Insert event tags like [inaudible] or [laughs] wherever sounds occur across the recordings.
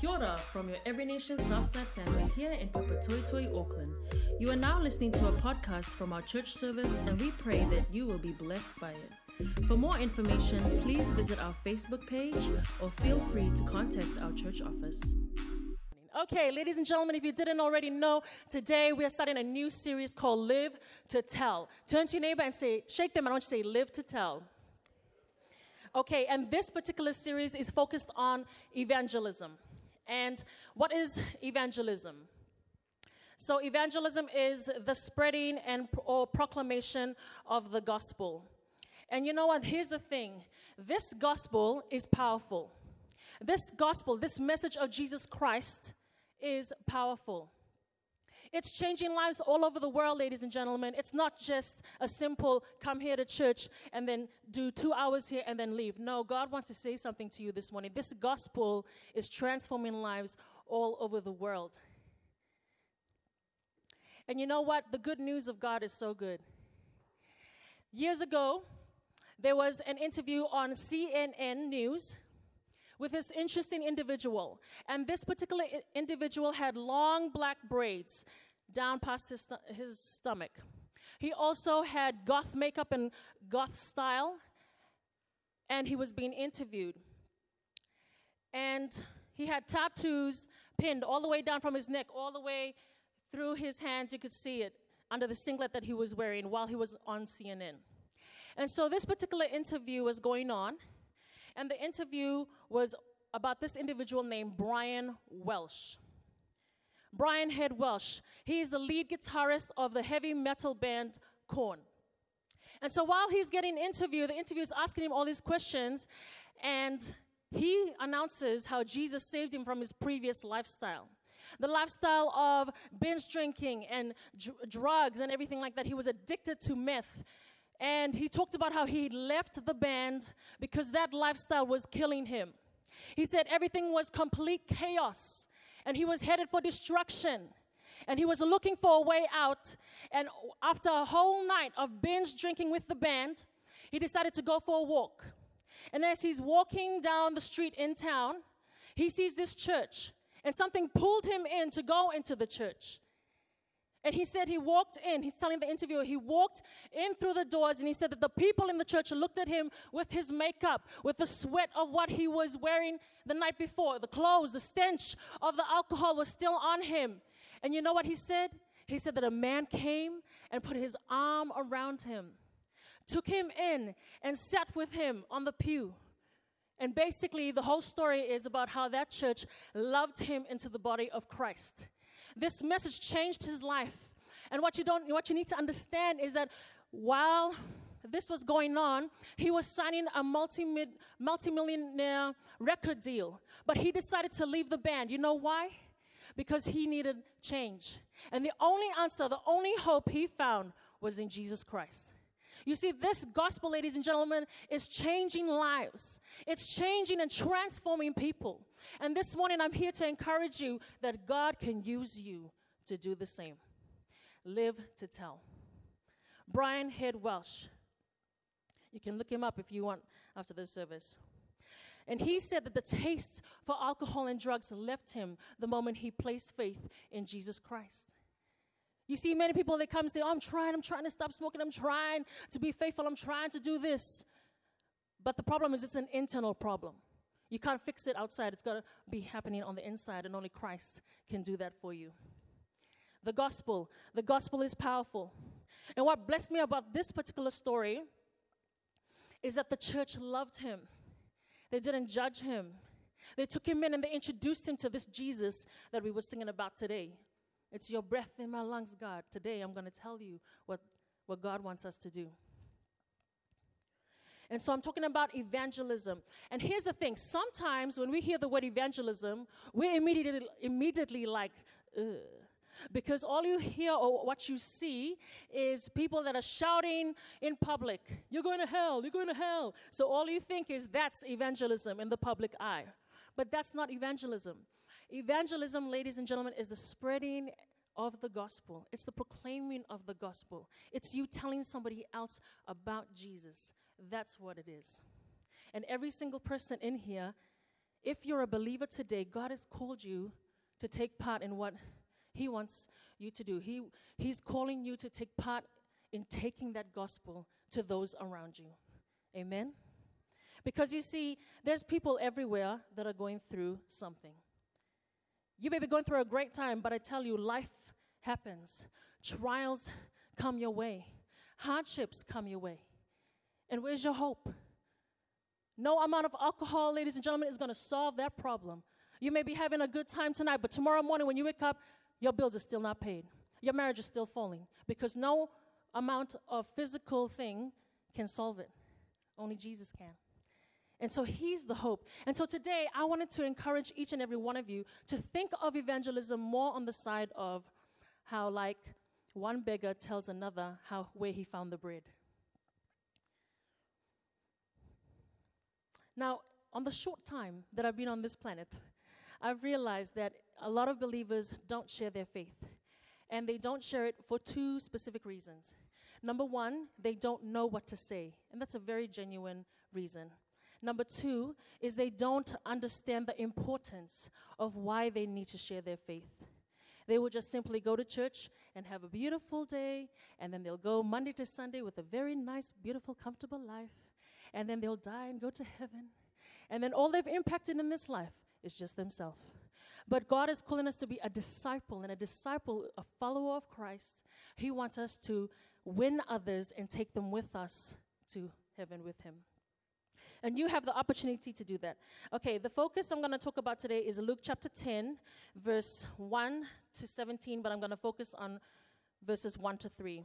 Kia ora from your Every Nation Southside family here in Papatoetoe, Auckland. You are now listening to a podcast from our church service, and we pray that you will be blessed by it. For more information, please visit our Facebook page or feel free to contact our church office. Okay, ladies and gentlemen, if you didn't already know, today we are starting a new series called Live to Tell. Turn to your neighbor and say, shake them, and I want you to say, Live to Tell. Okay, and this particular series is focused on evangelism. And what is evangelism? So, evangelism is the spreading and or proclamation of the gospel. And you know what? Here's the thing this gospel is powerful. This gospel, this message of Jesus Christ, is powerful. It's changing lives all over the world, ladies and gentlemen. It's not just a simple come here to church and then do two hours here and then leave. No, God wants to say something to you this morning. This gospel is transforming lives all over the world. And you know what? The good news of God is so good. Years ago, there was an interview on CNN News with this interesting individual. And this particular individual had long black braids down past his, his stomach. He also had goth makeup and goth style, and he was being interviewed. And he had tattoos pinned all the way down from his neck, all the way through his hands. You could see it under the singlet that he was wearing while he was on CNN. And so this particular interview was going on, and the interview was about this individual named Brian Welch. Brian Head Welch. He is the lead guitarist of the heavy metal band Korn. And so while he's getting interviewed, the interviewer is asking him all these questions, and he announces how Jesus saved him from his previous lifestyle. The lifestyle of binge drinking and dr- drugs and everything like that. He was addicted to meth. And he talked about how he left the band because that lifestyle was killing him. He said everything was complete chaos and he was headed for destruction. And he was looking for a way out. And after a whole night of binge drinking with the band, he decided to go for a walk. And as he's walking down the street in town, he sees this church. And something pulled him in to go into the church. And he said he walked in, he's telling the interviewer, he walked in through the doors and he said that the people in the church looked at him with his makeup, with the sweat of what he was wearing the night before, the clothes, the stench of the alcohol was still on him. And you know what he said? He said that a man came and put his arm around him, took him in, and sat with him on the pew. And basically, the whole story is about how that church loved him into the body of Christ. This message changed his life. And what you don't what you need to understand is that while this was going on, he was signing a multi multi-millionaire record deal. But he decided to leave the band. You know why? Because he needed change. And the only answer, the only hope he found was in Jesus Christ. You see, this gospel, ladies and gentlemen, is changing lives. It's changing and transforming people. And this morning, I'm here to encourage you that God can use you to do the same. Live to tell. Brian Head Welch. You can look him up if you want after the service. And he said that the taste for alcohol and drugs left him the moment he placed faith in Jesus Christ. You see, many people they come and say, Oh, I'm trying, I'm trying to stop smoking, I'm trying to be faithful, I'm trying to do this. But the problem is, it's an internal problem. You can't fix it outside, it's got to be happening on the inside, and only Christ can do that for you. The gospel, the gospel is powerful. And what blessed me about this particular story is that the church loved him, they didn't judge him. They took him in and they introduced him to this Jesus that we were singing about today. It's your breath in my lungs, God. Today I'm going to tell you what, what God wants us to do. And so I'm talking about evangelism. And here's the thing sometimes when we hear the word evangelism, we're immediately, immediately like, Ugh. Because all you hear or what you see is people that are shouting in public, You're going to hell, you're going to hell. So all you think is that's evangelism in the public eye. But that's not evangelism. Evangelism, ladies and gentlemen, is the spreading of the gospel, it's the proclaiming of the gospel. It's you telling somebody else about Jesus. That's what it is. And every single person in here If you're a believer today, God has called you to take part in what He wants you to do. He, he's calling you to take part in taking that gospel to those around you. Amen? Because you see, there's people everywhere that are going through something. You may be going through a great time, but I tell you, life happens. Trials come your way, hardships come your way. And where's your hope? No amount of alcohol, ladies and gentlemen, is going to solve that problem. You may be having a good time tonight, but tomorrow morning when you wake up, your bills are still not paid. Your marriage is still falling because no amount of physical thing can solve it. Only Jesus can. And so he's the hope. And so today I wanted to encourage each and every one of you to think of evangelism more on the side of how like one beggar tells another how where he found the bread. Now, on the short time that I've been on this planet, I've realized that a lot of believers don't share their faith. And they don't share it for two specific reasons. Number one, they don't know what to say. And that's a very genuine reason. Number two is they don't understand the importance of why they need to share their faith. They will just simply go to church and have a beautiful day, and then they'll go Monday to Sunday with a very nice, beautiful, comfortable life, and then they'll die and go to heaven. And then all they've impacted in this life is just themselves. But God is calling us to be a disciple, and a disciple, a follower of Christ. He wants us to win others and take them with us to heaven with Him. And you have the opportunity to do that. Okay, the focus I'm going to talk about today is Luke chapter 10, verse 1 to 17, but I'm going to focus on verses 1 to 3.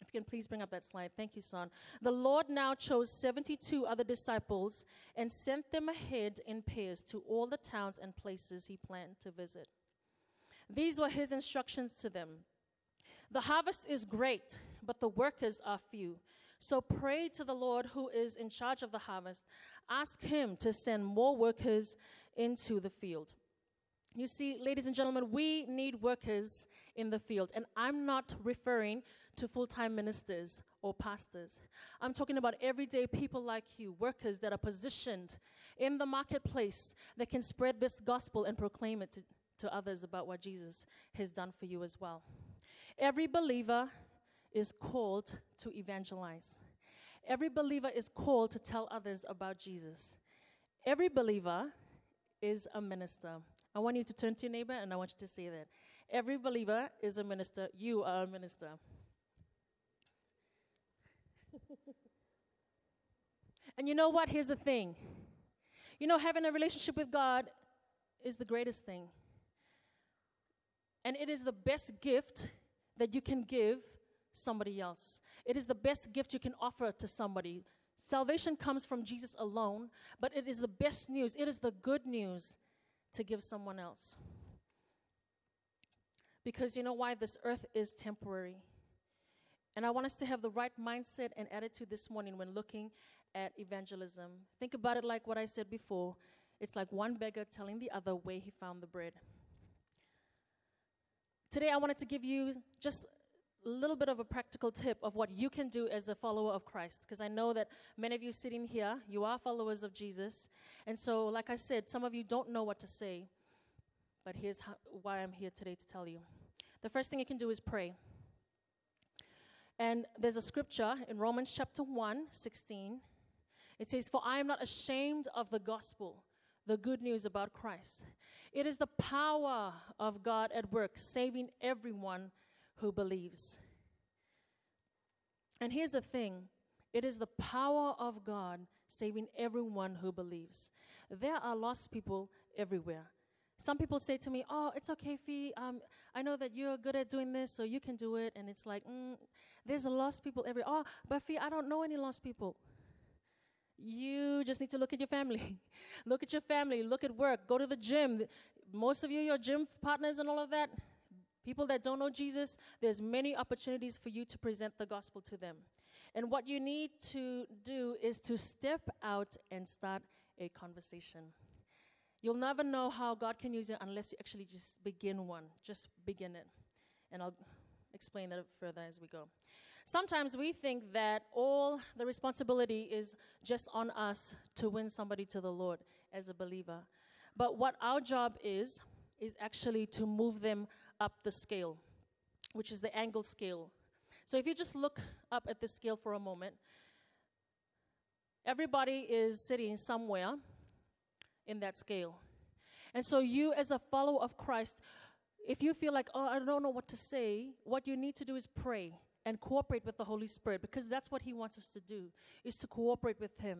If you can please bring up that slide. Thank you, son. The Lord now chose 72 other disciples and sent them ahead in pairs to all the towns and places he planned to visit. These were his instructions to them The harvest is great, but the workers are few. So pray to the Lord who is in charge of the harvest. Ask him to send more workers into the field. You see, ladies and gentlemen, we need workers in the field. And I'm not referring to full time ministers or pastors. I'm talking about everyday people like you, workers that are positioned in the marketplace that can spread this gospel and proclaim it to, to others about what Jesus has done for you as well. Every believer is called to evangelize. Every believer is called to tell others about Jesus. Every believer is a minister. I want you to turn to your neighbor and I want you to say that. Every believer is a minister. You are a minister. [laughs] and you know what? Here's the thing. You know, having a relationship with God is the greatest thing. And it is the best gift that you can give somebody else. It is the best gift you can offer to somebody. Salvation comes from Jesus alone, but it is the best news. It is the good news to give someone else. Because you know why? This earth is temporary. And I want us to have the right mindset and attitude this morning when looking at evangelism. Think about it like what I said before it's like one beggar telling the other where he found the bread. Today, I wanted to give you just little bit of a practical tip of what you can do as a follower of Christ. Because I know that many of you sitting here, you are followers of Jesus. And so, like I said, some of you don't know what to say. But here's how, why I'm here today to tell you. The first thing you can do is pray. And there's a scripture in Romans chapter 1, 16. It says, For I am not ashamed of the gospel, the good news about Christ. It is the power of God at work, saving everyone who believes. And here's the thing it is the power of God saving everyone who believes. There are lost people everywhere. Some people say to me, Oh, it's okay, Fee. Um, I know that you're good at doing this, so you can do it. And it's like, mm, There's lost people everywhere. Oh, but Fee, I don't know any lost people. You just need to look at your family. [laughs] look at your family, look at work, go to the gym. Most of you, your gym partners and all of that, People that don't know Jesus, there's many opportunities for you to present the gospel to them. And what you need to do is to step out and start a conversation. You'll never know how God can use it unless you actually just begin one. Just begin it. And I'll explain that further as we go. Sometimes we think that all the responsibility is just on us to win somebody to the Lord, as a believer. But what our job is, is actually to move them up the scale, which is the Engel scale. So if you just look up at the scale for a moment, everybody is sitting somewhere in that scale. And so, you, as a follower of Christ, if you feel like, oh, I don't know what to say, what you need to do is pray and cooperate with the Holy Spirit because that's what He wants us to do, is to cooperate with Him.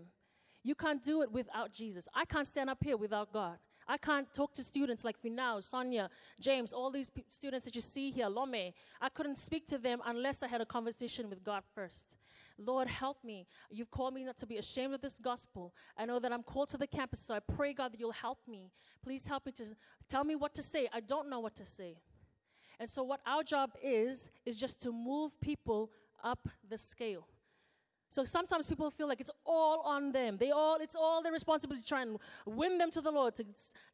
You can't do it without Jesus. I can't stand up here without God. I can't talk to students like Finau, Sonia, James, all these p- students that you see here, Lome. I couldn't speak to them unless I had a conversation with God first. Lord, help me. You've called me not to be ashamed of this gospel. I know that I'm called to the campus, so I pray, God, that you'll help me. Please help me to tell me what to say. I don't know what to say. And so, what our job is, is just to move people up the scale. So sometimes people feel like it's all on them. They all, it's all their responsibility to try and win them to the Lord, to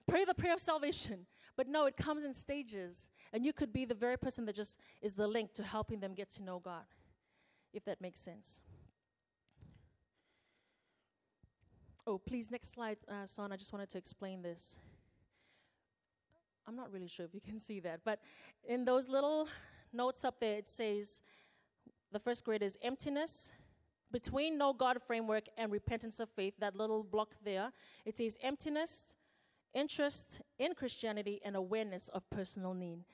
pray the prayer of salvation. But no, it comes in stages. And you could be the very person that just is the link to helping them get to know God, if that makes sense. Oh, please, next slide, uh, Son. I just wanted to explain this. I'm not really sure if you can see that, but in those little notes up there, it says the first grade is emptiness, between no God framework and repentance of faith, that little block there, it says emptiness, interest in Christianity, and awareness of personal need.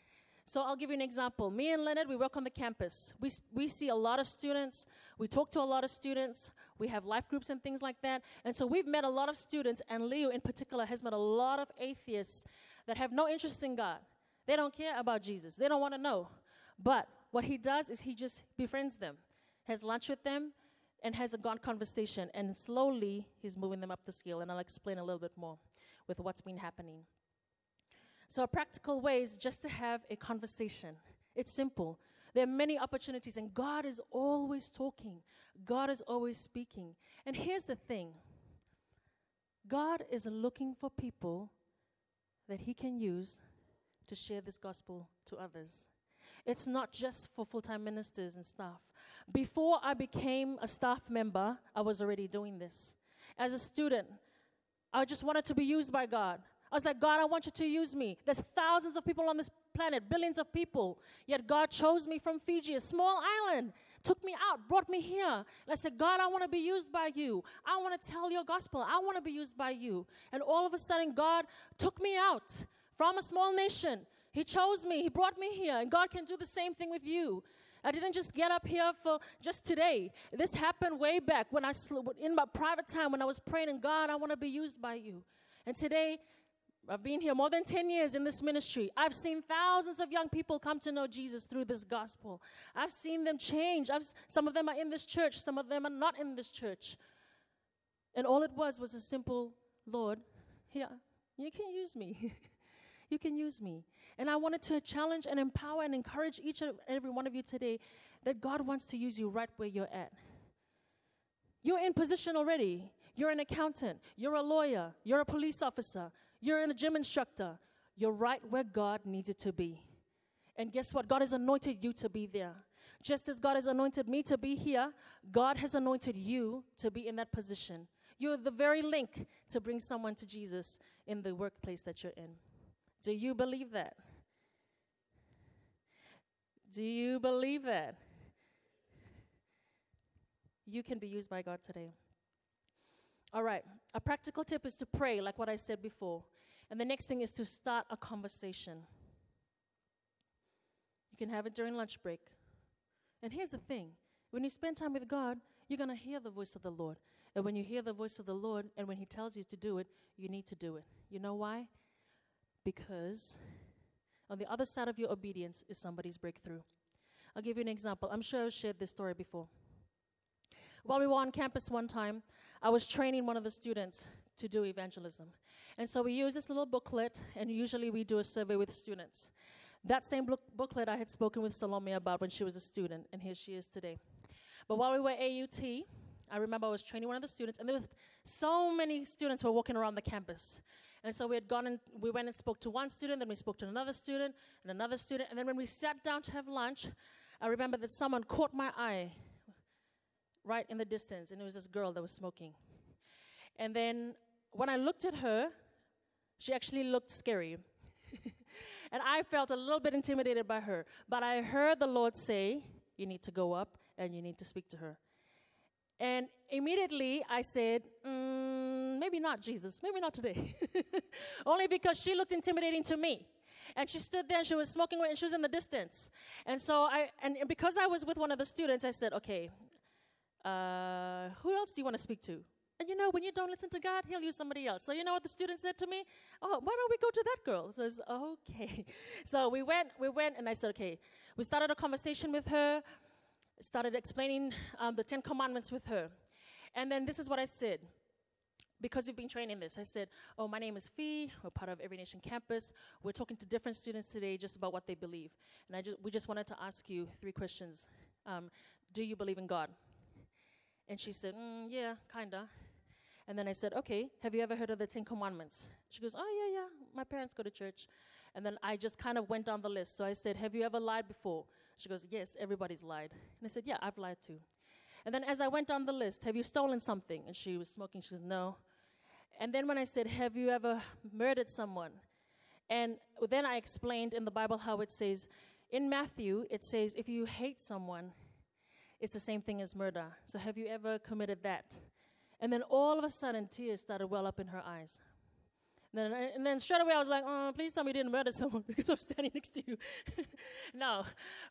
So I'll give you an example. Me and Leonard, we work on the campus. We, we see a lot of students. We talk to a lot of students. We have life groups and things like that. And so we've met a lot of students, and Leo in particular has met a lot of atheists that have no interest in God. They don't care about Jesus. They don't want to know. But what he does is he just befriends them, has lunch with them, and has a God conversation. And slowly, he's moving them up the scale. And I'll explain a little bit more with what's been happening. So, a practical way is just to have a conversation. It's simple. There are many opportunities, and God is always talking, God is always speaking. And here's the thing God is looking for people that He can use to share this gospel to others. It's not just for full time ministers and staff. Before I became a staff member, I was already doing this. As a student, I just wanted to be used by God. I was like, God, I want you to use me. There's thousands of people on this planet, billions of people. Yet God chose me from Fiji, a small island, took me out, brought me here. And I said, God, I want to be used by you. I want to tell your gospel. I want to be used by you. And all of a sudden, God took me out from a small nation he chose me, He brought me here, and God can do the same thing with you. I didn't just get up here for just today. This happened way back when I, in my private time, when I was praying, and God, I want to be used by you. And today, I've been here more than 10 years in this ministry. I've seen thousands of young people come to know Jesus through this gospel. I've seen them change. I've, some of them are in this church, some of them are not in this church. And all it was was a simple, Lord, here, you can use me. [laughs] you can use me. And I wanted to challenge and empower and encourage each and every one of you today that God wants to use you right where you're at. You're in position already. You're an accountant, you're a lawyer, you're a police officer, you're a gym instructor. You're right where God needs you to be. And guess what? God has anointed you to be there. Just as God has anointed me to be here, God has anointed you to be in that position. You're the very link to bring someone to Jesus in the workplace that you're in. Do you believe that? Do you believe that? You can be used by God today. All right, a practical tip is to pray, like what I said before. And the next thing is to start a conversation. You can have it during lunch break. And here's the thing when you spend time with God, you're going to hear the voice of the Lord. And when you hear the voice of the Lord, and when He tells you to do it, you need to do it. You know why? Because on the other side of your obedience is somebody's breakthrough. I'll give you an example. I'm sure I've shared this story before. While we were on campus one time, I was training one of the students to do evangelism. And so we use this little booklet, and usually we do a survey with students. That same book- booklet I had spoken with Salome about when she was a student, and here she is today. But while we were at AUT, I remember I was training one of the students, and there were so many students were walking around the campus. And so we had gone and we went and spoke to one student, then we spoke to another student and another student. And then when we sat down to have lunch, I remember that someone caught my eye right in the distance, and it was this girl that was smoking. And then when I looked at her, she actually looked scary. [laughs] and I felt a little bit intimidated by her. But I heard the Lord say, You need to go up and you need to speak to her. And immediately I said, mm, Maybe not Jesus, maybe not today. [laughs] Only because she looked intimidating to me. And she stood there and she was smoking and she was in the distance. And so I, and because I was with one of the students, I said, Okay, uh, who else do you want to speak to? And you know, when you don't listen to God, He'll use somebody else. So you know what the student said to me? Oh, why don't we go to that girl? So I said, okay. [laughs] So we went, we went, and I said, okay. We started a conversation with her, started explaining um, the Ten Commandments with her. And then this is what I said. Because we've been training this, I said, Oh, my name is Fee. We're part of Every Nation Campus. We're talking to different students today just about what they believe. And I just, we just wanted to ask you three questions. Um, do you believe in God? And she said, mm, Yeah, kinda. And then I said, Okay, have you ever heard of the Ten Commandments? She goes, Oh, yeah, yeah. My parents go to church. And then I just kind of went down the list. So I said, Have you ever lied before? She goes, Yes, everybody's lied. And I said, Yeah, I've lied too. And then as I went down the list, Have you stolen something? And she was smoking. She said, No. And then when I said, Have you ever murdered someone? And then I explained in the Bible how it says, in Matthew, it says, If you hate someone, it's the same thing as murder. So have you ever committed that? And then all of a sudden, tears started well up in her eyes. Then, and then straight away, I was like, oh, please tell me you didn't murder someone [laughs] because I'm standing next to you. [laughs] no.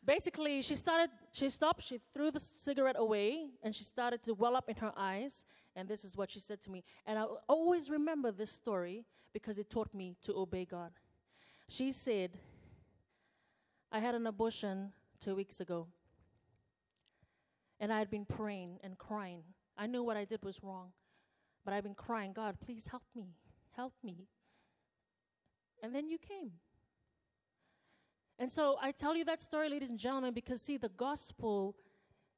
Basically, she started, she stopped, she threw the cigarette away, and she started to well up in her eyes. And this is what she said to me. And I always remember this story because it taught me to obey God. She said, I had an abortion two weeks ago. And I had been praying and crying I knew what I did was wrong, but I've been crying, God, please help me, help me. And then you came. And so I tell you that story, ladies and gentlemen, because see, the gospel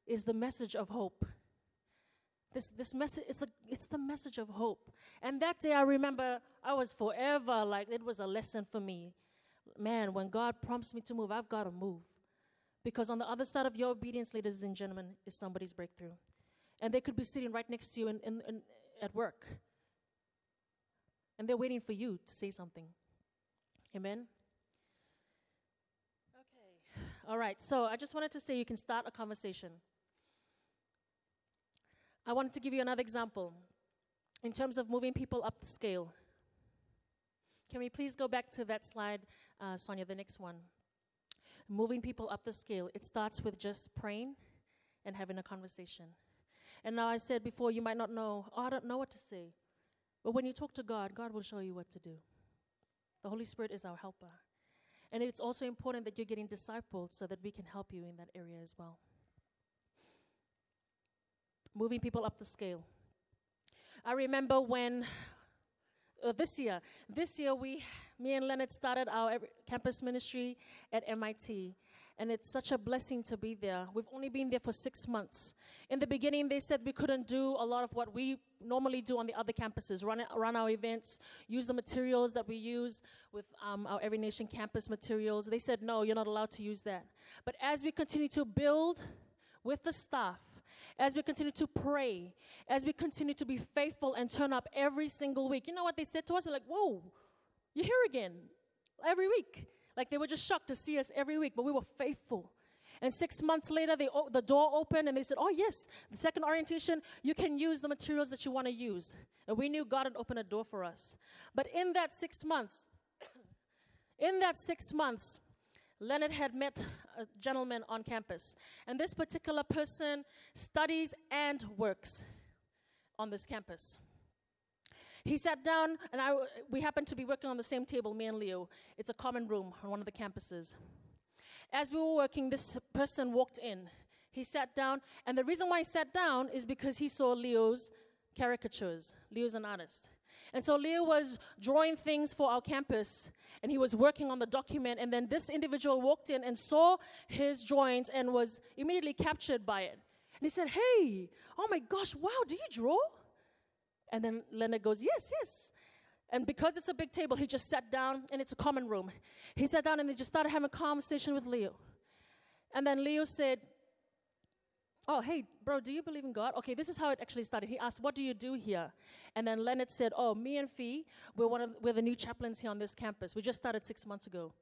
is the message of hope. This, this message, it's, a, it's the message of hope. And that day I remember I was forever like it was a lesson for me. Man, when God prompts me to move, I've got to move. Because on the other side of your obedience, ladies and gentlemen, is somebody's breakthrough and they could be sitting right next to you in, in, in, at work. And they're waiting for you to say something. Amen? Okay. All right. So I just wanted to say you can start a conversation. I wanted to give you another example in terms of moving people up the scale. Can we please go back to that slide, uh, Sonia, the next one? Moving people up the scale. It starts with just praying and having a conversation. And now I said before, you might not know, oh, I don't know what to say. But when you talk to God, God will show you what to do. The Holy Spirit is our helper. And it's also important that you're getting discipled so that we can help you in that area as well. Moving people up the scale. I remember when uh, this year, this year we, me and Leonard started our campus ministry at MIT and it's such a blessing to be there. We've only been there for six months. In the beginning, they said we couldn't do a lot of what we normally do on the other campuses run, run our events, use the materials that we use with um, our Every Nation campus materials. They said, no, you're not allowed to use that. But as we continue to build with the staff, as we continue to pray, as we continue to be faithful and turn up every single week, you know what they said to us? They're like, whoa, you're here again every week. Like they were just shocked to see us every week, but we were faithful. And six months later, they the door opened and they said, Oh, yes, the second orientation, you can use the materials that you want to use. And we knew God had opened a door for us. But in that six months, [coughs] in that six months, Leonard had met a gentleman on campus. And this particular person studies and works on this campus. He sat down, and I, we happened to be working on the same table, me and Leo. It's a common room on one of the campuses. As we were working, this person walked in. He sat down, and the reason why he sat down is because he saw Leo's caricatures. Leo's an artist. And so Leo was drawing things for our campus, and he was working on the document. And then this individual walked in and saw his drawings and was immediately captured by it. And he said, Hey, oh my gosh, wow, do you draw? And then Leonard goes, Yes, yes. And because it's a big table, he just sat down and it's a common room. He sat down and they just started having a conversation with Leo. And then Leo said, oh, hey, bro, do you believe in God? Okay, this is how it actually started. He asked, what do you do here? And then Leonard said, oh, me and Fee, we're, one of, we're the new chaplains here on this campus. We just started six months ago.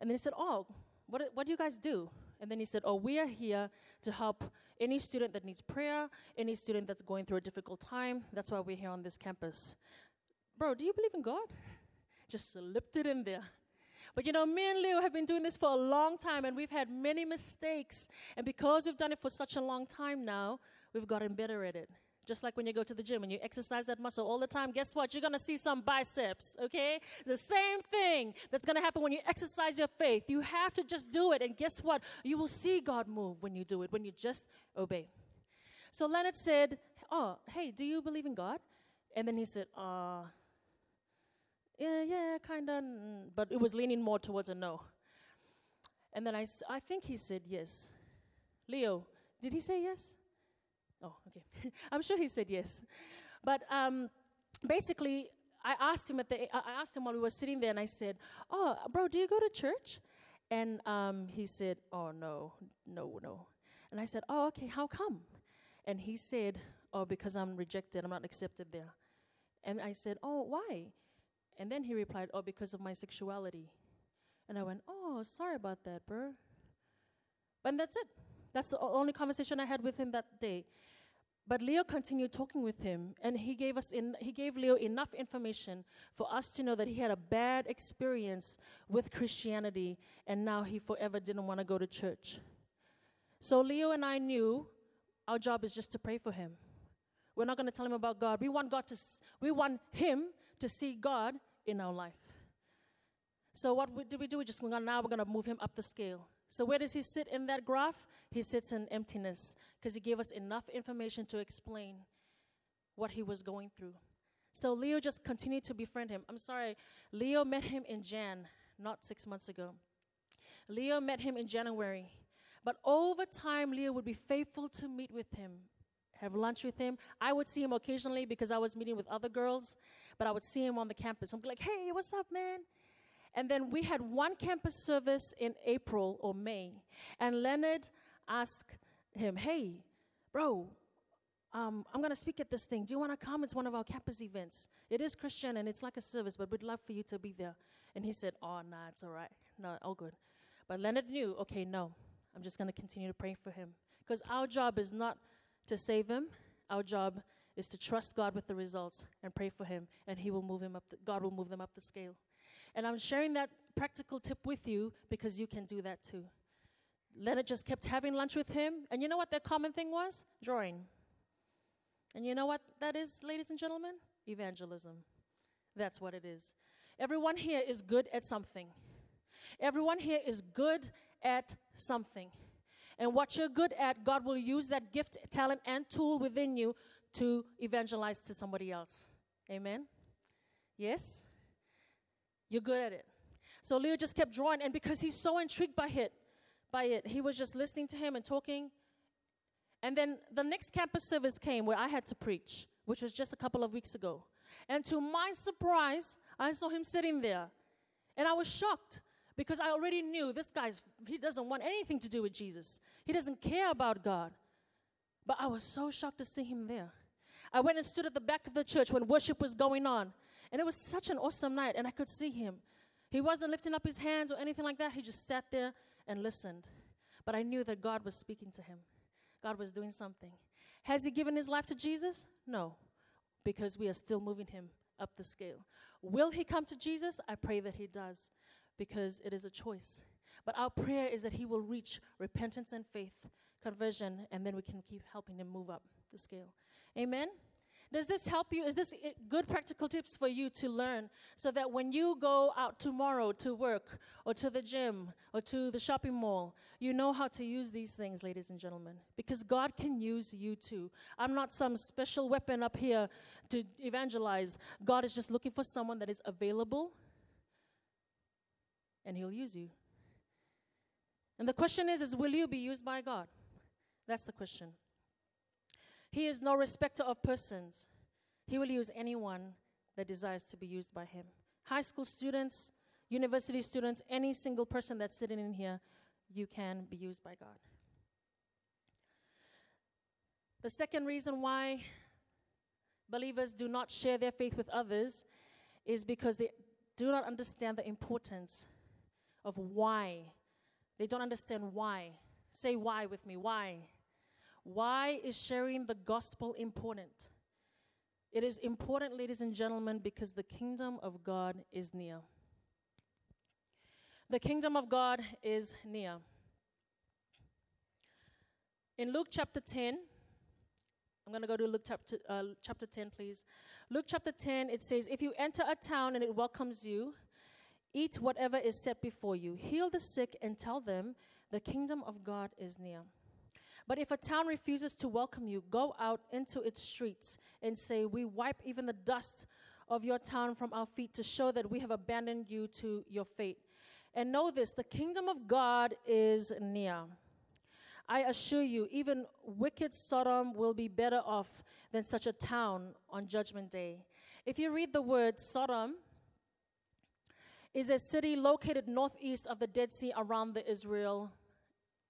And then he said, oh, what, what do you guys do? And then he said, oh, we are here to help any student that needs prayer, any student that's going through a difficult time. That's why we're here on this campus. Bro, do you believe in God? [laughs] Just slipped it in there. But you know, me and Leo have been doing this for a long time and we've had many mistakes. And because we've done it for such a long time now, we've gotten better at it. Just like when you go to the gym and you exercise that muscle all the time, guess what? You're gonna see some biceps, okay? The same thing that's gonna happen when you exercise your faith. You have to just do it, and guess what? You will see God move when you do it, when you just obey. So Leonard said, Oh, hey, do you believe in God? And then he said, Uh, yeah, yeah, kind of, but it was leaning more towards a no. And then I, I think he said yes. Leo, did he say yes? Oh, okay. [laughs] I'm sure he said yes. But um, basically, I asked him at the, I asked him while we were sitting there, and I said, "Oh, bro, do you go to church?" And um, he said, "Oh no, no, no." And I said, "Oh, okay. How come?" And he said, "Oh, because I'm rejected. I'm not accepted there." And I said, "Oh, why?" And then he replied, Oh, because of my sexuality. And I went, Oh, sorry about that, bro. And that's it. That's the only conversation I had with him that day. But Leo continued talking with him, and he gave us in, he gave Leo enough information for us to know that he had a bad experience with Christianity, and now he forever didn't want to go to church. So Leo and I knew our job is just to pray for him. We're not going to tell him about God. We want God to, we want him to see God in our life. So what do we do? We just now we're going to move him up the scale. So where does he sit in that graph? He sits in emptiness because he gave us enough information to explain what he was going through. So Leo just continued to befriend him. I'm sorry, Leo met him in Jan, not six months ago. Leo met him in January. But over time, Leo would be faithful to meet with him, have lunch with him. I would see him occasionally because I was meeting with other girls, but I would see him on the campus. I'm like, hey, what's up, man? And then we had one campus service in April or May, and Leonard asked him, hey, bro, um, I'm going to speak at this thing. Do you want to come? It's one of our campus events. It is Christian and it's like a service, but we'd love for you to be there. And he said, Oh, nah, it's all right. No, all good. But Leonard knew, okay, no, I'm just going to continue to pray for him. Because our job is not to save him. Our job is to trust God with the results and pray for him, and He will move him up. The, God will move them up the scale. And I'm sharing that practical tip with you because you can do that too. Leonard just kept having lunch with him, and you know what their common thing was? Drawing. And you know what that is, ladies and gentlemen? Evangelism. That's what it is. Everyone here is good at something. Everyone here is good at something. And what you're good at, God will use that gift, talent, and tool within you to evangelize to somebody else. Amen? Yes? You're good at it. So Leo just kept drawing, and because he's so intrigued by it, by it, he was just listening to him and talking. And then the next campus service came where I had to preach, which was just a couple of weeks ago. And to my surprise, I saw him sitting there. And I was shocked because I already knew this guy's, he doesn't want anything to do with Jesus. He doesn't care about God. But I was so shocked to see him there. I went and stood at the back of the church when worship was going on. And it was such an awesome night, and I could see him. He wasn't lifting up his hands or anything like that. He just sat there and listened. But I knew that God was speaking to him, God was doing something. Has he given his life to Jesus? No, because we are still moving him up the scale. Will he come to Jesus? I pray that he does because it is a choice. But our prayer is that he will reach repentance and faith, conversion, and then we can keep helping him move up the scale. Amen? Does this help you? Is this good practical tips for you to learn so that when you go out tomorrow to work or to the gym or to the shopping mall, you know how to use these things, ladies and gentlemen? Because God can use you too. I'm not some special weapon up here to evangelize. God is just looking for someone that is available and he'll use you. And the question is, is will you be used by God? That's the question. He is no respecter of persons. He will use anyone that desires to be used by him. High school students, university students, any single person that's sitting in here, you can be used by God. The second reason why believers do not share their faith with others is because they do not understand the importance of why. They don't understand why. Say why with me. Why? Why is sharing the gospel important? It is important, ladies and gentlemen, because the kingdom of God is near. The kingdom of God is near. In Luke chapter 10, I'm going to go to Luke chapter, uh, chapter 10, please. Luke chapter 10, it says, If you enter a town and it welcomes you, eat whatever is set before you, heal the sick, and tell them the kingdom of God is near. But if a town refuses to welcome you, go out into its streets and say, We wipe even the dust of your town from our feet to show that we have abandoned you to your fate. And know this the kingdom of God is near. I assure you, even wicked Sodom will be better off than such a town on Judgment Day. If you read the word Sodom, is a city located northeast of the Dead Sea around the Israel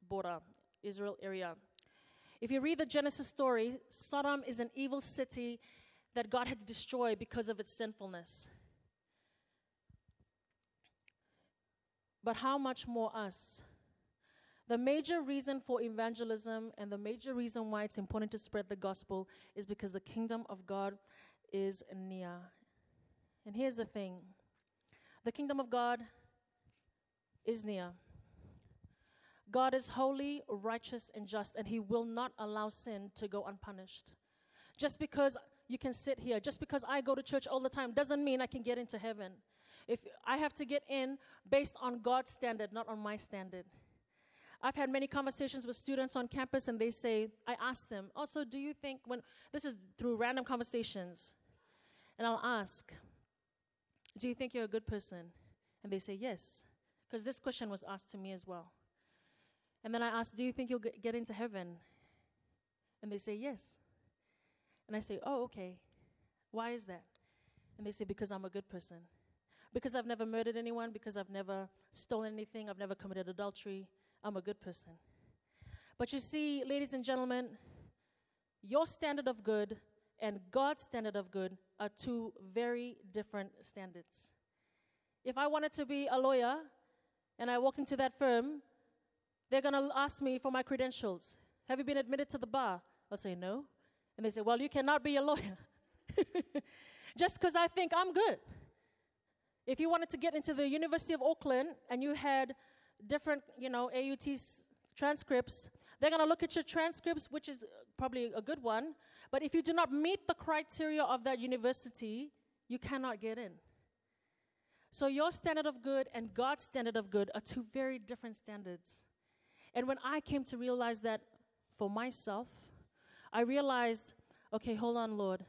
border, Israel area. If you read the Genesis story, Sodom is an evil city that God had to destroy because of its sinfulness. But how much more us? The major reason for evangelism and the major reason why it's important to spread the gospel is because the kingdom of God is near. And here's the thing the kingdom of God is near. God is holy, righteous, and just, and He will not allow sin to go unpunished. Just because you can sit here, just because I go to church all the time, doesn't mean I can get into heaven. If I have to get in based on God's standard, not on my standard. I've had many conversations with students on campus, and they say, I ask them, also, do you think when this is through random conversations, and I'll ask, do you think you're a good person? And they say, yes, because this question was asked to me as well. And then I ask, do you think you'll get into heaven? And they say, yes. And I say, oh, okay. Why is that? And they say, because I'm a good person. Because I've never murdered anyone, because I've never stolen anything, I've never committed adultery, I'm a good person. But you see, ladies and gentlemen, your standard of good and God's standard of good are two very different standards. If I wanted to be a lawyer and I walked into that firm, they're going to ask me for my credentials. Have you been admitted to the bar? I'll say no. And they say, Well, you cannot be a lawyer. [laughs] Just because I think I'm good. If you wanted to get into the University of Auckland and you had different, you know, AUT's transcripts, they're going to look at your transcripts, which is uh, probably a good one. But if you do not meet the criteria of that university, you cannot get in. So your standard of good and God's standard of good are two very different standards. And when I came to realize that for myself, I realized, okay, hold on, Lord.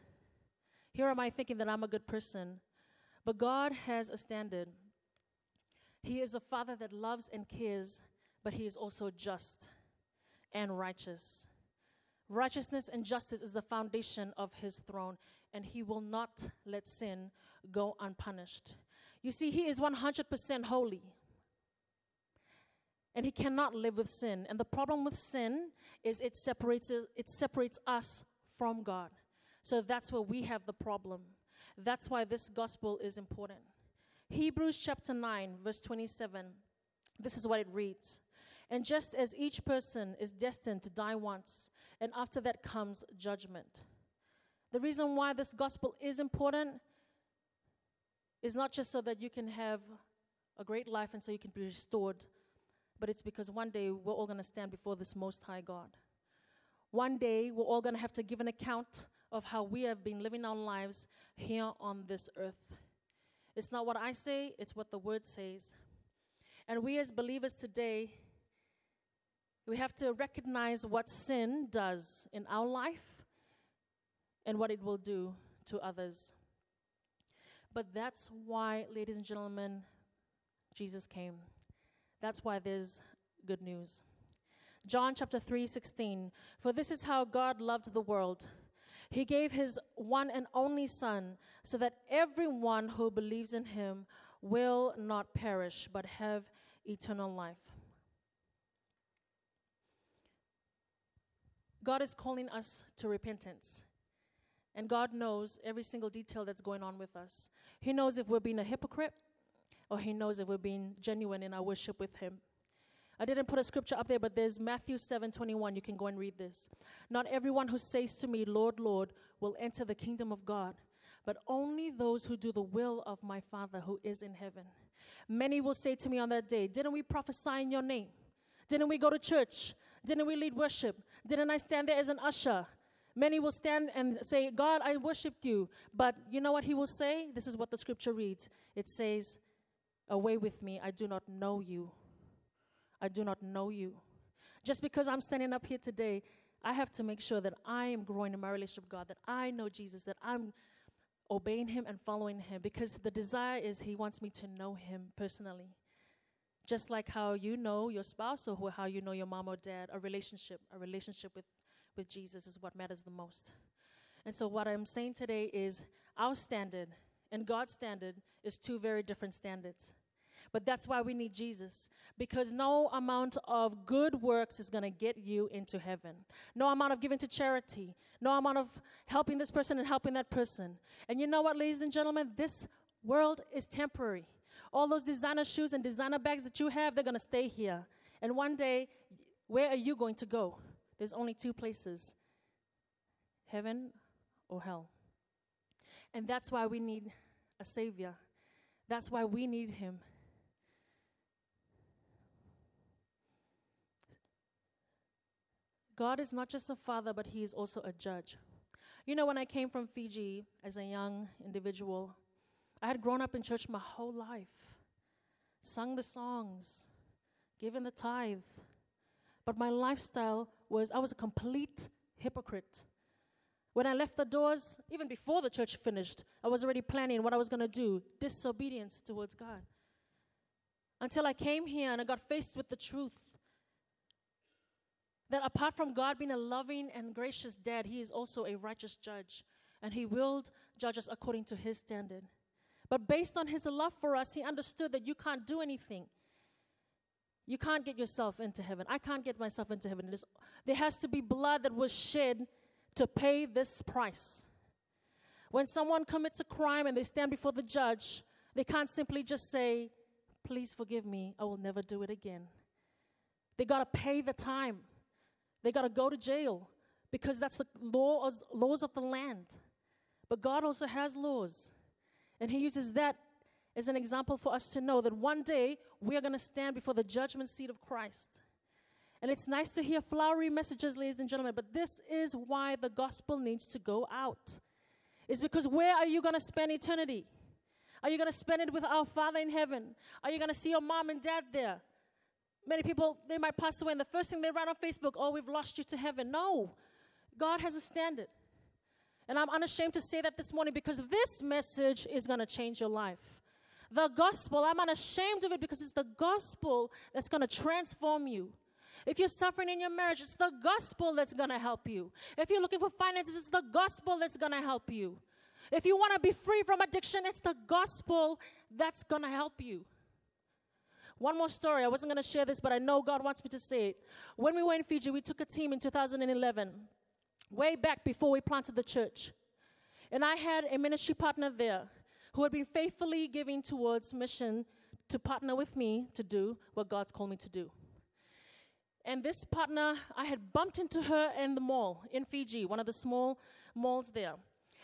Here am I thinking that I'm a good person. But God has a standard. He is a father that loves and cares, but he is also just and righteous. Righteousness and justice is the foundation of his throne, and he will not let sin go unpunished. You see, he is 100% holy, and he cannot live with sin. And the problem with sin is it separates, it separates us from God. So that's where we have the problem. That's why this gospel is important. Hebrews chapter 9, verse 27. This is what it reads. And just as each person is destined to die once, and after that comes judgment. The reason why this gospel is important is not just so that you can have a great life and so you can be restored, but it's because one day we're all going to stand before this Most High God. One day we're all going to have to give an account of how we have been living our lives here on this earth. It's not what I say, it's what the word says. And we as believers today, we have to recognize what sin does in our life and what it will do to others. But that's why, ladies and gentlemen, Jesus came. That's why there's good news. John chapter 3 16. For this is how God loved the world he gave his one and only Son so that everyone who believes in him will not perish but have eternal life. God is calling us to repentance. And God knows every single detail that's going on with us. He knows if we're being a hypocrite or He knows if we're being genuine in our worship with Him. I didn't put a scripture up there, but there's Matthew 7 21. You can go and read this. Not everyone who says to me, Lord, Lord, will enter the kingdom of God, but only those who do the will of my Father who is in heaven. Many will say to me on that day, Didn't we prophesy in your name? Didn't we go to church? Didn't we lead worship? Didn't I stand there as an usher? Many will stand and say, God, I worshiped you. But you know what he will say? This is what the scripture reads it says, Away with me, I do not know you. I do not know you. Just because I'm standing up here today, I have to make sure that I am growing in my relationship with God, that I know Jesus, that I'm obeying Him and following Him, because the desire is He wants me to know Him personally. Just like how you know your spouse or how you know your mom or dad, a relationship, a relationship with, with Jesus is what matters the most. And so, what I'm saying today is our standard and God's standard is two very different standards. But that's why we need Jesus. Because no amount of good works is going to get you into heaven. No amount of giving to charity. No amount of helping this person and helping that person. And you know what, ladies and gentlemen? This world is temporary. All those designer shoes and designer bags that you have, they're going to stay here. And one day, where are you going to go? There's only two places heaven or hell. And that's why we need a Savior. That's why we need Him. God is not just a father, but He is also a judge. You know, when I came from Fiji as a young individual, I had grown up in church my whole life, sung the songs, given the tithe. But my lifestyle was, I was a complete hypocrite. When I left the doors, even before the church finished, I was already planning what I was going to do disobedience towards God. Until I came here and I got faced with the truth that apart from God being a loving and gracious dad, He is also a righteous judge, and He will judge us according to His standard. But based on His love for us, He understood that you can't do anything. You can't get yourself into heaven. I can't get myself into heaven. there has to be blood that was shed to pay this price. When someone commits a crime and they stand before the judge, they can't simply just say, Please forgive me, I will never do it again. They got to pay the time. They got to go to jail because that's the laws, laws of the land. But God also has laws. And He uses that as an example for us to know that one day we are going to stand before the judgment seat of Christ. And it's nice to hear flowery messages, ladies and gentlemen, but this is why the gospel needs to go out. It's because where are you going to spend eternity? Are you going to spend it with our Father in heaven? Are you going to see your mom and dad there? Many people, they might pass away, and the first thing they write on Facebook, oh, we've lost you to heaven. No, God has a standard. And I'm unashamed to say that this morning because this message is going to change your life. The gospel, I'm unashamed of it because it's the gospel that's going to transform you. If you're suffering in your marriage, it's the gospel that's going to help you. If you're looking for finances, it's the gospel that's going to help you. If you want to be free from addiction, it's the gospel that's going to help you. One more story. I wasn't going to share this, but I know God wants me to say it. When we were in Fiji, we took a team in 2011, way back before we planted the church. And I had a ministry partner there who had been faithfully giving towards mission to partner with me to do what God's called me to do. And this partner, I had bumped into her in the mall in Fiji, one of the small malls there.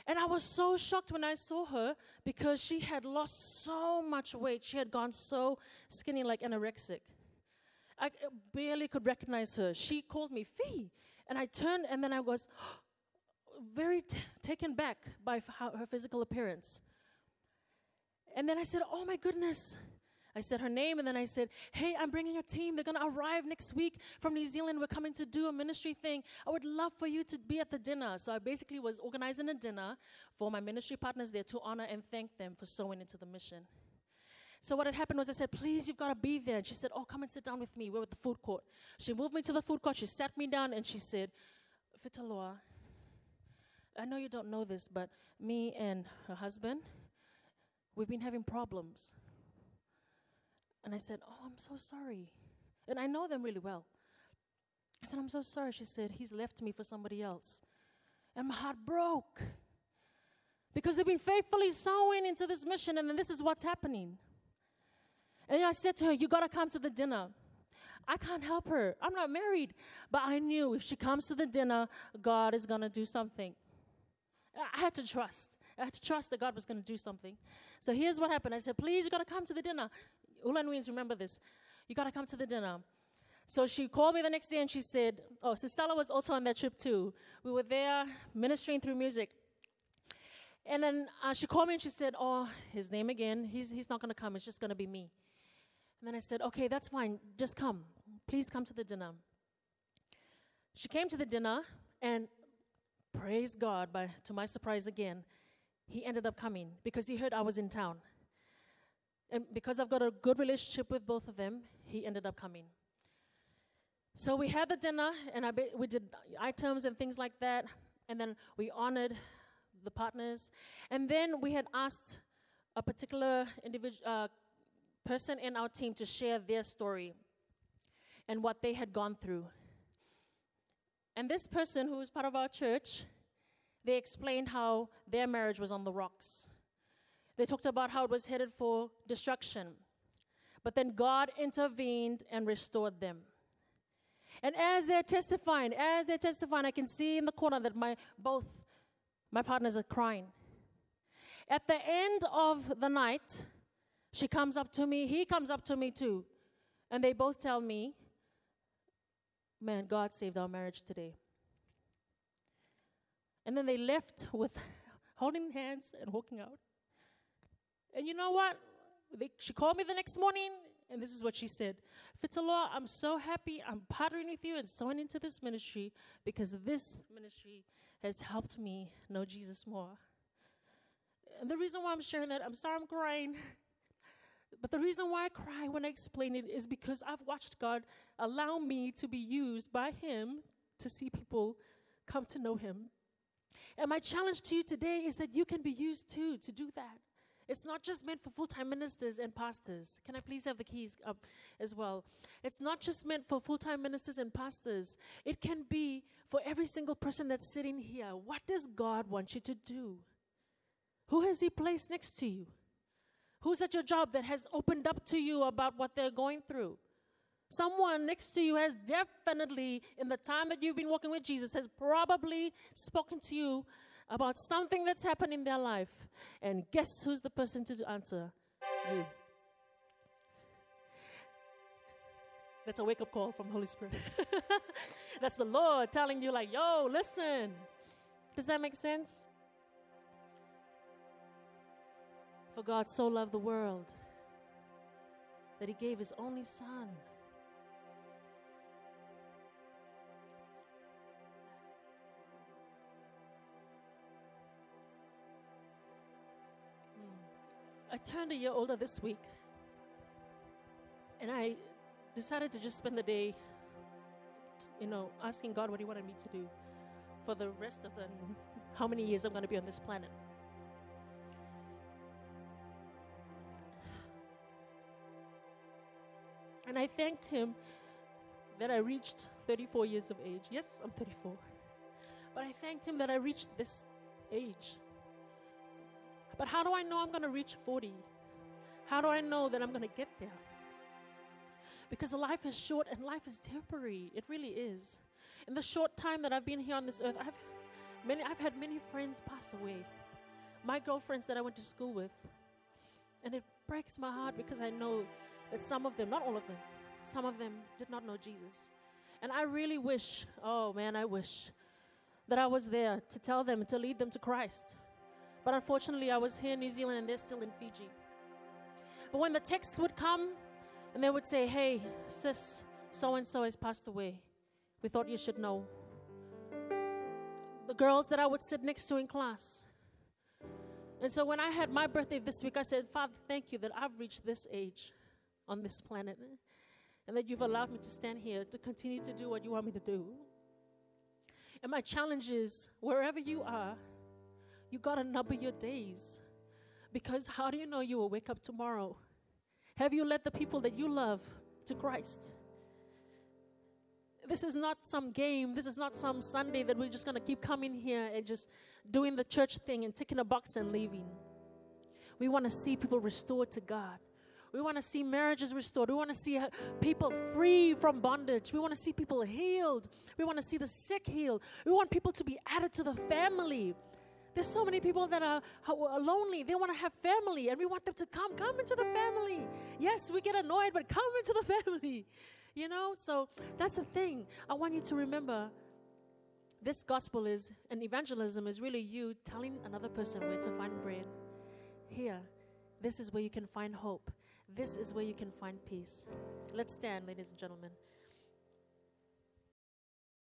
And I was so shocked when I saw her because she had lost so much weight. She had gone so skinny, like anorexic. I barely could recognize her. She called me Fee. And I turned and then I was [gasps] very t- taken back by f- her physical appearance. And then I said, Oh my goodness, I said her name and then I said, Hey, I'm bringing a team. They're going to arrive next week from New Zealand. We're coming to do a ministry thing. I would love for you to be at the dinner. So I basically was organizing a dinner for my ministry partners there to honor and thank them for sowing into the mission. So what had happened was I said, please, you've got to be there. And she said, oh, come and sit down with me. We're at the food court. She moved me to the food court. She sat me down and she said, Fitaloa, I know you don't know this, but me and her husband, we've been having problems. And I said, Oh, I'm so sorry. And I know them really well. I said, I'm so sorry. She said, He's left me for somebody else. And my heart broke because they've been faithfully sowing into this mission, and then this is what's happening. And I said to her, You got to come to the dinner. I can't help her. I'm not married. But I knew if she comes to the dinner, God is going to do something. I had to trust. I had to trust that God was going to do something. So here's what happened. I said, Please, you got to come to the dinner. Ulan Weens, remember this. You got to come to the dinner. So she called me the next day and she said, Oh, Sisela was also on that trip too. We were there ministering through music. And then uh, she called me and she said, Oh, his name again. He's, he's not going to come. It's just going to be me. And then I said, Okay, that's fine. Just come. Please come to the dinner. She came to the dinner, and praise God, by, to my surprise again, he ended up coming because he heard I was in town. And because I've got a good relationship with both of them, he ended up coming. So we had the dinner, and I be, we did items and things like that, and then we honored the partners, and then we had asked a particular individual uh, person in our team to share their story and what they had gone through. And this person, who was part of our church, they explained how their marriage was on the rocks. They talked about how it was headed for destruction. But then God intervened and restored them. And as they're testifying, as they're testifying, I can see in the corner that my both my partners are crying. At the end of the night, she comes up to me, he comes up to me too. And they both tell me, Man, God saved our marriage today. And then they left with [laughs] holding hands and walking out. And you know what? They, she called me the next morning, and this is what she said Fitaloa, I'm so happy I'm partnering with you and sowing into this ministry because this ministry has helped me know Jesus more. And the reason why I'm sharing that, I'm sorry I'm crying. [laughs] But the reason why I cry when I explain it is because I've watched God allow me to be used by Him to see people come to know Him. And my challenge to you today is that you can be used too to do that. It's not just meant for full time ministers and pastors. Can I please have the keys up as well? It's not just meant for full time ministers and pastors. It can be for every single person that's sitting here. What does God want you to do? Who has He placed next to you? Who's at your job that has opened up to you about what they're going through? Someone next to you has definitely, in the time that you've been walking with Jesus, has probably spoken to you about something that's happened in their life. And guess who's the person to answer? You. That's a wake up call from the Holy Spirit. [laughs] that's the Lord telling you, like, yo, listen. Does that make sense? For God so loved the world that he gave his only son. I turned a year older this week. And I decided to just spend the day, you know, asking God what He wanted me to do for the rest of the how many years I'm going to be on this planet. And I thanked Him that I reached 34 years of age. Yes, I'm 34. But I thanked Him that I reached this age. But how do I know I'm going to reach 40? How do I know that I'm going to get there? Because life is short and life is temporary. It really is. In the short time that I've been here on this earth, I've, many, I've had many friends pass away. My girlfriends that I went to school with. And it breaks my heart because I know that some of them, not all of them, some of them did not know Jesus. And I really wish, oh man, I wish that I was there to tell them, to lead them to Christ. But unfortunately, I was here in New Zealand and they're still in Fiji. But when the texts would come and they would say, hey, sis, so and so has passed away, we thought you should know. The girls that I would sit next to in class. And so when I had my birthday this week, I said, Father, thank you that I've reached this age on this planet and that you've allowed me to stand here to continue to do what you want me to do. And my challenge is wherever you are, you got to number your days. Because how do you know you will wake up tomorrow? Have you led the people that you love to Christ? this is not some game. This is not some Sunday that we're just going to keep coming here and just doing the church thing and ticking a box and leaving. We want to see people restored to God. We want to see marriages restored. We want to see uh, people free from bondage. We want to see people healed. We want to see the sick healed. We want people to be added to the family. There's so many people that are, are lonely. They want to have family, and we want them to come. Come into the family. Yes, we get annoyed, but come into the [laughs] family. You know, so that's the thing. I want you to remember this gospel is, and evangelism is really you telling another person where to find bread. Here, this is where you can find hope. This is where you can find peace. Let's stand, ladies and gentlemen.